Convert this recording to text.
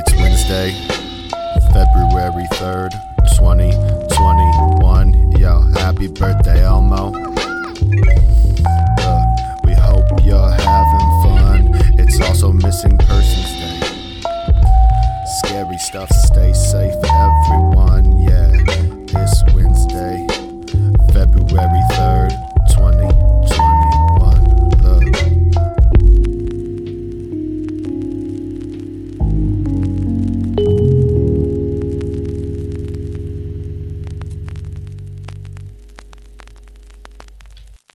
It's Wednesday, February 3rd, 2021. Yo, happy birthday, Elmo. Uh, we hope you're having fun. It's also Missing Persons Day. Scary stuff, stay safe, everyone. Yeah, this Wednesday,